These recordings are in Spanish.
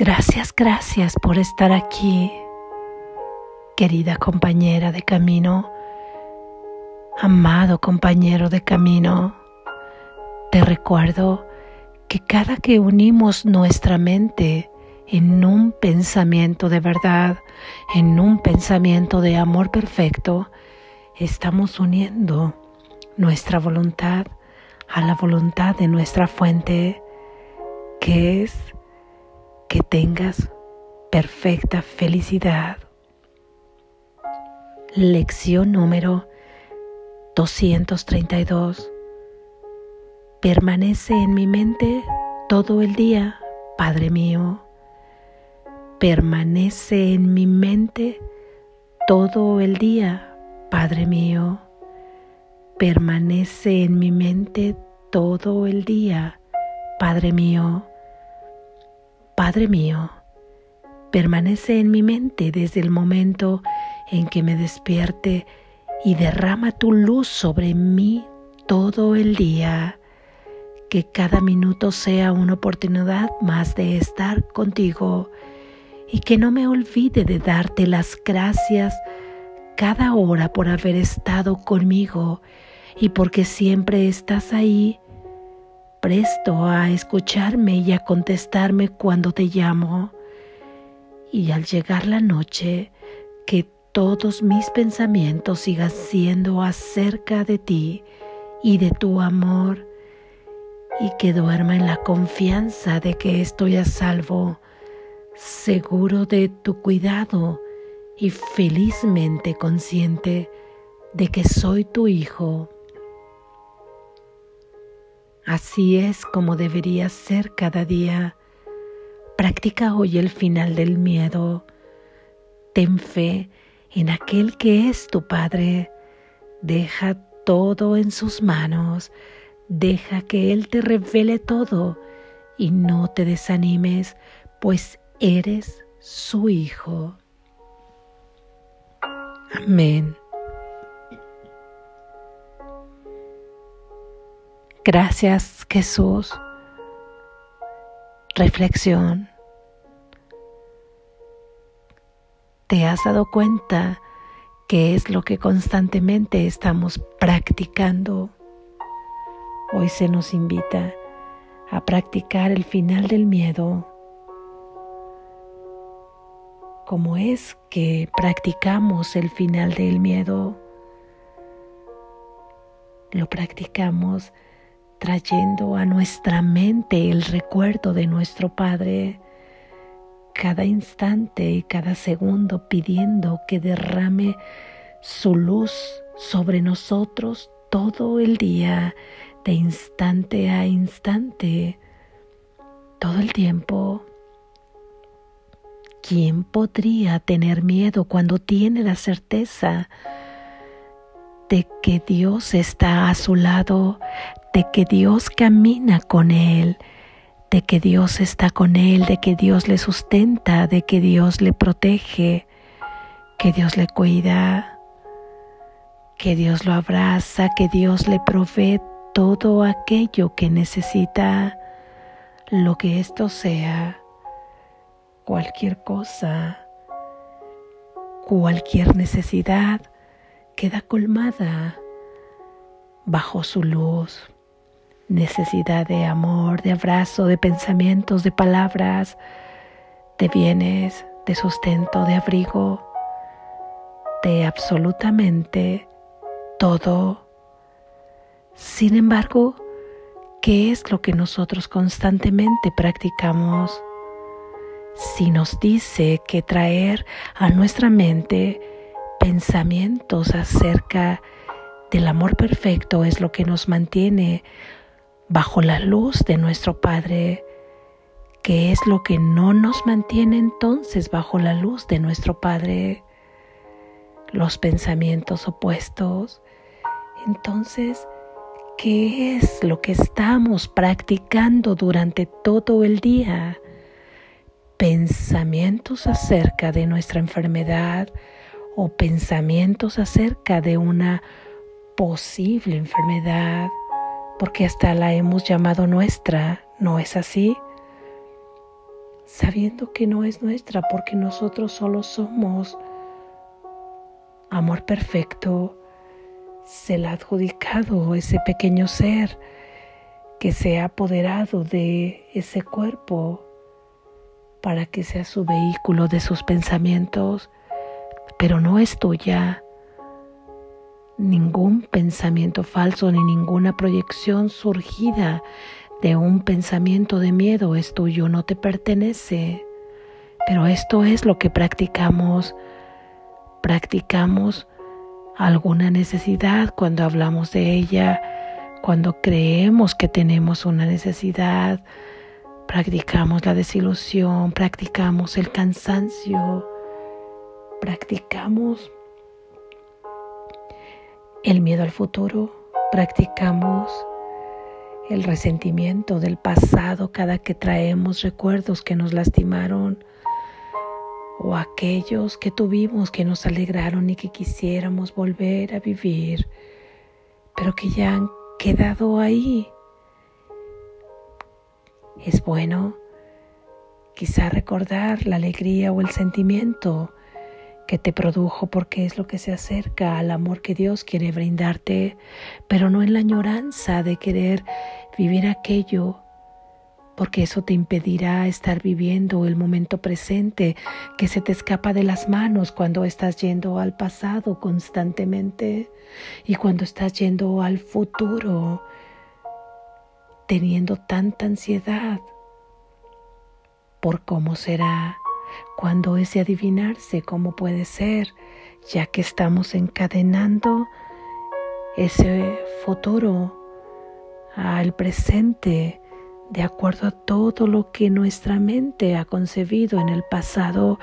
Gracias, gracias por estar aquí, querida compañera de camino, amado compañero de camino. Te recuerdo que cada que unimos nuestra mente en un pensamiento de verdad, en un pensamiento de amor perfecto, estamos uniendo nuestra voluntad a la voluntad de nuestra fuente, que es que tengas perfecta felicidad. Lección número 232. Permanece en mi mente todo el día, Padre mío. Permanece en mi mente todo el día, Padre mío. Permanece en mi mente todo el día, Padre mío. Padre mío, permanece en mi mente desde el momento en que me despierte y derrama tu luz sobre mí todo el día. Que cada minuto sea una oportunidad más de estar contigo y que no me olvide de darte las gracias cada hora por haber estado conmigo y porque siempre estás ahí presto a escucharme y a contestarme cuando te llamo. Y al llegar la noche, que todos mis pensamientos sigan siendo acerca de ti y de tu amor, y que duerma en la confianza de que estoy a salvo, seguro de tu cuidado y felizmente consciente de que soy tu hijo Así es como debería ser cada día. Practica hoy el final del miedo. Ten fe en aquel que es tu Padre. Deja todo en sus manos. Deja que Él te revele todo y no te desanimes, pues eres su Hijo. Amén. Gracias Jesús. Reflexión. ¿Te has dado cuenta qué es lo que constantemente estamos practicando? Hoy se nos invita a practicar el final del miedo. ¿Cómo es que practicamos el final del miedo? Lo practicamos trayendo a nuestra mente el recuerdo de nuestro Padre cada instante y cada segundo pidiendo que derrame su luz sobre nosotros todo el día, de instante a instante, todo el tiempo. ¿Quién podría tener miedo cuando tiene la certeza de que Dios está a su lado, de que Dios camina con él, de que Dios está con él, de que Dios le sustenta, de que Dios le protege, que Dios le cuida, que Dios lo abraza, que Dios le provee todo aquello que necesita, lo que esto sea, cualquier cosa, cualquier necesidad queda colmada bajo su luz necesidad de amor, de abrazo, de pensamientos, de palabras, de bienes, de sustento, de abrigo, de absolutamente todo. Sin embargo, ¿qué es lo que nosotros constantemente practicamos? Si nos dice que traer a nuestra mente pensamientos acerca del amor perfecto es lo que nos mantiene bajo la luz de nuestro Padre, que es lo que no nos mantiene entonces bajo la luz de nuestro Padre, los pensamientos opuestos. Entonces, ¿qué es lo que estamos practicando durante todo el día? Pensamientos acerca de nuestra enfermedad o pensamientos acerca de una posible enfermedad porque hasta la hemos llamado nuestra, ¿no es así? sabiendo que no es nuestra porque nosotros solo somos amor perfecto, se le ha adjudicado ese pequeño ser que se ha apoderado de ese cuerpo para que sea su vehículo de sus pensamientos, pero no es tuya. Ningún pensamiento falso ni ninguna proyección surgida de un pensamiento de miedo es tuyo, no te pertenece. Pero esto es lo que practicamos. Practicamos alguna necesidad cuando hablamos de ella, cuando creemos que tenemos una necesidad, practicamos la desilusión, practicamos el cansancio, practicamos el miedo al futuro, practicamos el resentimiento del pasado cada que traemos recuerdos que nos lastimaron o aquellos que tuvimos que nos alegraron y que quisiéramos volver a vivir, pero que ya han quedado ahí. Es bueno quizá recordar la alegría o el sentimiento que te produjo porque es lo que se acerca al amor que Dios quiere brindarte, pero no en la añoranza de querer vivir aquello porque eso te impedirá estar viviendo el momento presente que se te escapa de las manos cuando estás yendo al pasado constantemente y cuando estás yendo al futuro teniendo tanta ansiedad por cómo será, cuando ese adivinarse cómo puede ser, ya que estamos encadenando ese futuro al presente de acuerdo a todo lo que nuestra mente ha concebido en el pasado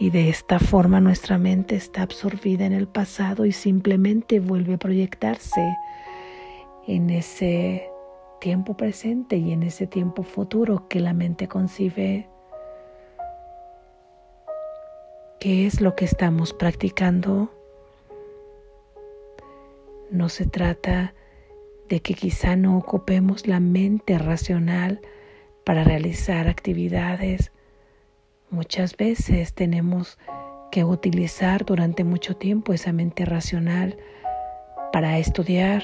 y de esta forma nuestra mente está absorbida en el pasado y simplemente vuelve a proyectarse en ese tiempo presente y en ese tiempo futuro que la mente concibe. ¿Qué es lo que estamos practicando? No se trata de que quizá no ocupemos la mente racional para realizar actividades. Muchas veces tenemos que utilizar durante mucho tiempo esa mente racional para estudiar,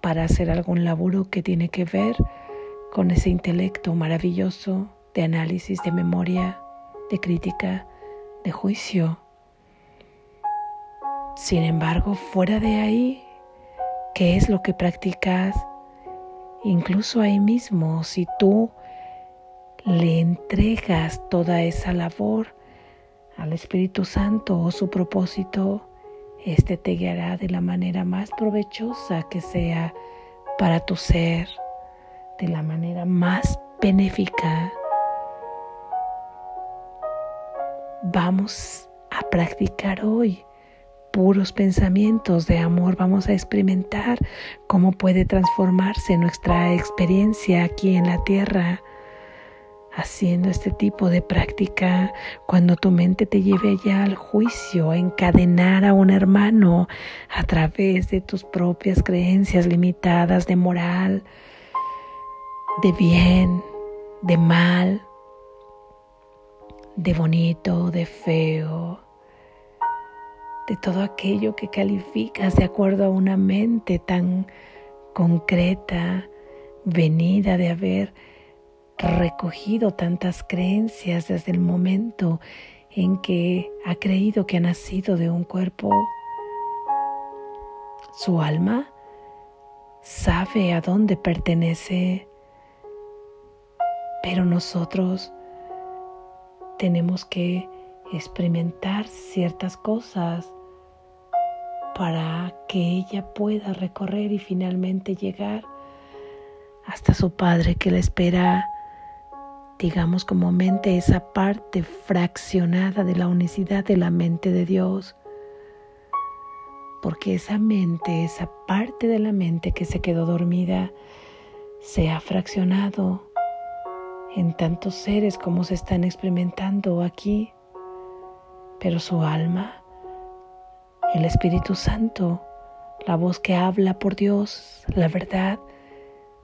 para hacer algún laburo que tiene que ver con ese intelecto maravilloso de análisis, de memoria, de crítica, de juicio. Sin embargo, fuera de ahí qué es lo que practicas, incluso ahí mismo, si tú le entregas toda esa labor al Espíritu Santo o su propósito, este te guiará de la manera más provechosa que sea para tu ser, de la manera más benéfica. Vamos a practicar hoy puros pensamientos de amor. Vamos a experimentar cómo puede transformarse nuestra experiencia aquí en la tierra haciendo este tipo de práctica. Cuando tu mente te lleve ya al juicio, encadenar a un hermano a través de tus propias creencias limitadas de moral, de bien, de mal, de bonito, de feo de todo aquello que calificas de acuerdo a una mente tan concreta, venida de haber recogido tantas creencias desde el momento en que ha creído que ha nacido de un cuerpo. Su alma sabe a dónde pertenece, pero nosotros tenemos que experimentar ciertas cosas para que ella pueda recorrer y finalmente llegar hasta su Padre que la espera, digamos como mente, esa parte fraccionada de la unicidad de la mente de Dios. Porque esa mente, esa parte de la mente que se quedó dormida, se ha fraccionado en tantos seres como se están experimentando aquí, pero su alma el Espíritu Santo, la voz que habla por Dios, la verdad,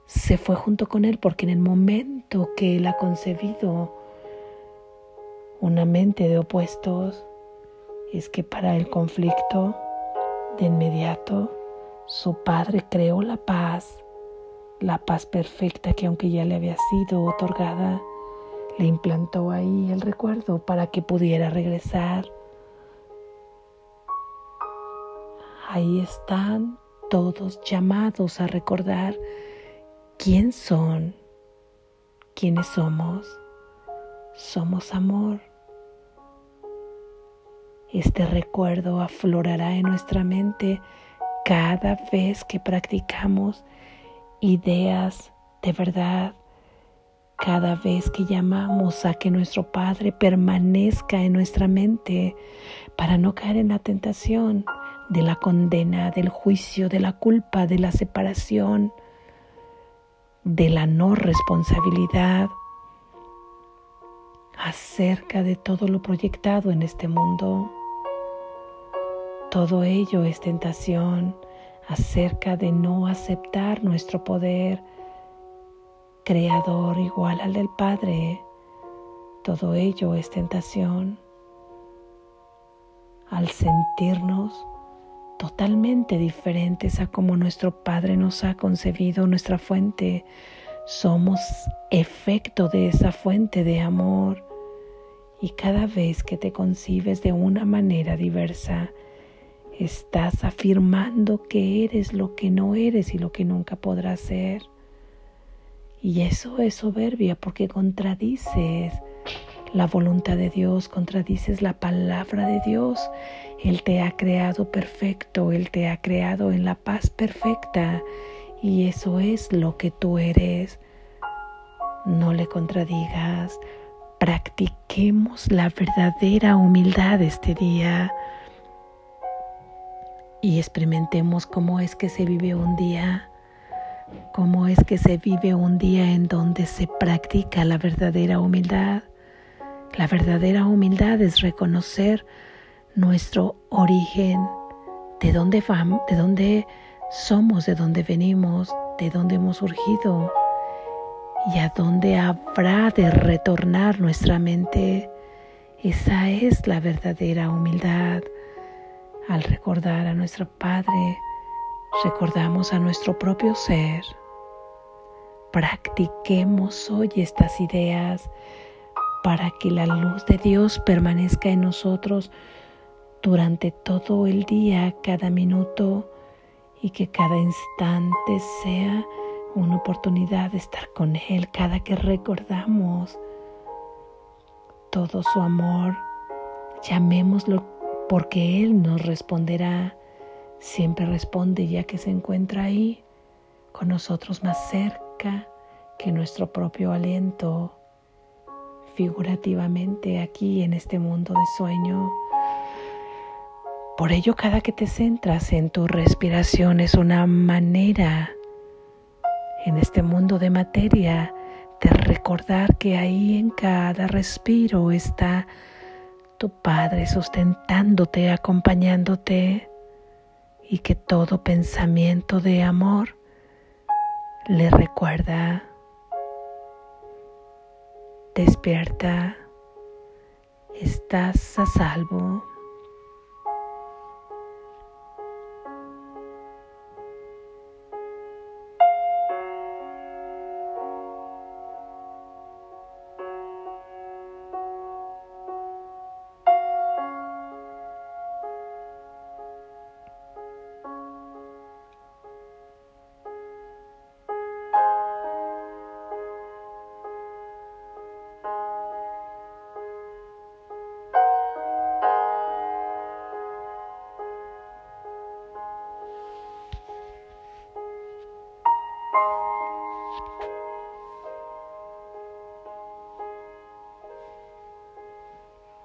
se fue junto con él porque en el momento que él ha concebido una mente de opuestos, es que para el conflicto de inmediato su padre creó la paz, la paz perfecta que aunque ya le había sido otorgada, le implantó ahí el recuerdo para que pudiera regresar. Ahí están todos llamados a recordar quién son, quiénes somos. Somos amor. Este recuerdo aflorará en nuestra mente cada vez que practicamos ideas de verdad, cada vez que llamamos a que nuestro Padre permanezca en nuestra mente para no caer en la tentación de la condena, del juicio, de la culpa, de la separación, de la no responsabilidad acerca de todo lo proyectado en este mundo. Todo ello es tentación acerca de no aceptar nuestro poder creador igual al del Padre. Todo ello es tentación al sentirnos totalmente diferentes a como nuestro Padre nos ha concebido, nuestra fuente. Somos efecto de esa fuente de amor. Y cada vez que te concibes de una manera diversa, estás afirmando que eres lo que no eres y lo que nunca podrás ser. Y eso es soberbia porque contradices la voluntad de Dios, contradices la palabra de Dios. Él te ha creado perfecto, Él te ha creado en la paz perfecta y eso es lo que tú eres. No le contradigas, practiquemos la verdadera humildad este día y experimentemos cómo es que se vive un día, cómo es que se vive un día en donde se practica la verdadera humildad. La verdadera humildad es reconocer nuestro origen, de dónde vamos, de dónde somos, de dónde venimos, de dónde hemos surgido y a dónde habrá de retornar nuestra mente. Esa es la verdadera humildad. Al recordar a nuestro Padre, recordamos a nuestro propio ser. Practiquemos hoy estas ideas para que la luz de Dios permanezca en nosotros durante todo el día, cada minuto y que cada instante sea una oportunidad de estar con Él cada que recordamos todo su amor. Llamémoslo porque Él nos responderá. Siempre responde ya que se encuentra ahí con nosotros más cerca que nuestro propio aliento, figurativamente aquí en este mundo de sueño. Por ello, cada que te centras en tu respiración es una manera en este mundo de materia de recordar que ahí en cada respiro está tu Padre sustentándote, acompañándote y que todo pensamiento de amor le recuerda, despierta, estás a salvo.